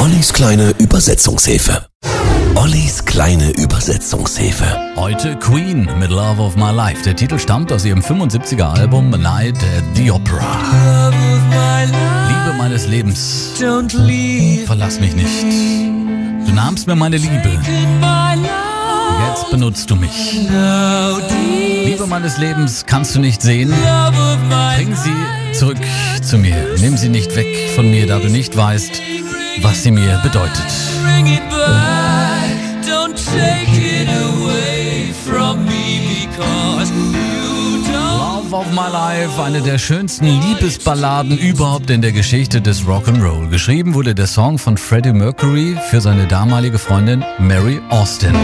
Ollis kleine Übersetzungshilfe. Ollis kleine Übersetzungshilfe. Heute Queen mit Love of My Life. Der Titel stammt aus ihrem 75er Album Night at the Opera. Liebe meines Lebens, verlass mich nicht. Du nahmst mir meine Liebe. Jetzt benutzt du mich. Liebe meines Lebens kannst du nicht sehen. Bring sie zurück zu mir. Nimm sie nicht weg von mir, da du nicht weißt, was sie mir bedeutet. Love of My Life, eine der schönsten Liebesballaden überhaupt in der Geschichte des Rock'n'Roll. Geschrieben wurde der Song von Freddie Mercury für seine damalige Freundin Mary Austin.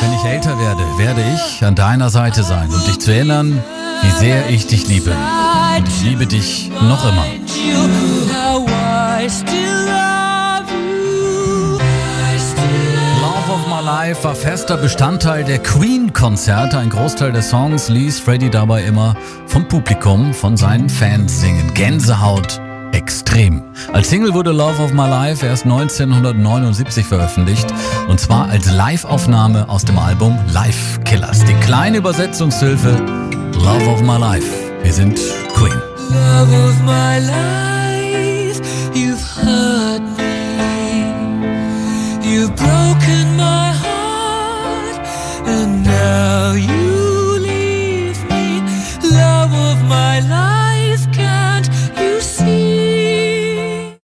Wenn ich älter werde, werde ich an deiner Seite sein, um dich zu erinnern, wie sehr ich dich liebe. Und ich liebe dich noch immer. Love of My Life war fester Bestandteil der Queen-Konzerte. Ein Großteil der Songs ließ Freddie dabei immer vom Publikum, von seinen Fans singen. Gänsehaut extrem. Als Single wurde Love of My Life erst 1979 veröffentlicht und zwar als Live-Aufnahme aus dem Album Life Killers. Die kleine Übersetzungshilfe Love of My Life. Wir sind Queen. love of my life. And now you